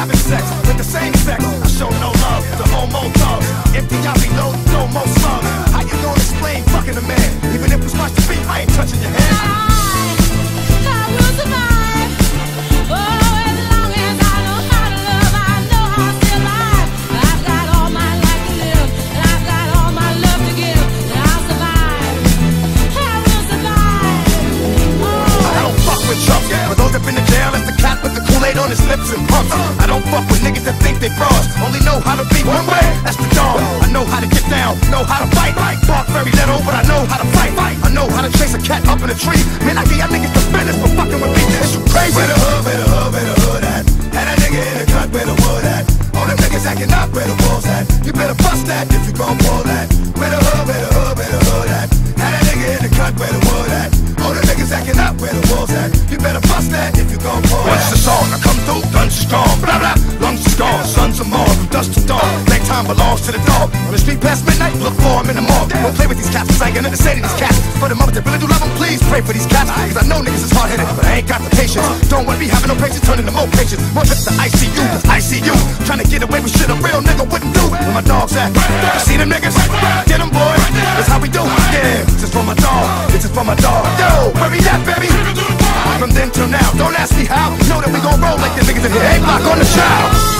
having sex with the same sex. I show no love to homo that think they frauds. Only know how to be one way, that's the dawn. I know how to get down, know how to fight. Talk very little, but I know how to fight. I know how to chase a cat up in a tree. Man, I give y'all niggas the business for fucking with me. Is you crazy? Where the hood, where the hood, where the hood at? Had a nigga in the cut where the wood at. All them niggas acting up where the wolves at. You better bust that if you gon' pull past midnight, look for him in the morgue. Don't play with these cats, cause I ain't gonna say to these cats. For the moment, they really do love them, please pray for these cats. Cause I know niggas is hard headed, but I ain't got the patience. Don't wanna be having no patience, turning to more patients. More trips to ICU, cause ICU. Trying to get away with shit a real nigga wouldn't do. Where my dogs at? You see them niggas? Get them, boy. That's how we do. Yeah, this is for my dog. This is for my dog. Yo, where we at, baby? From then till now, don't ask me how. Know that we gon' roll like the niggas in here. Hey,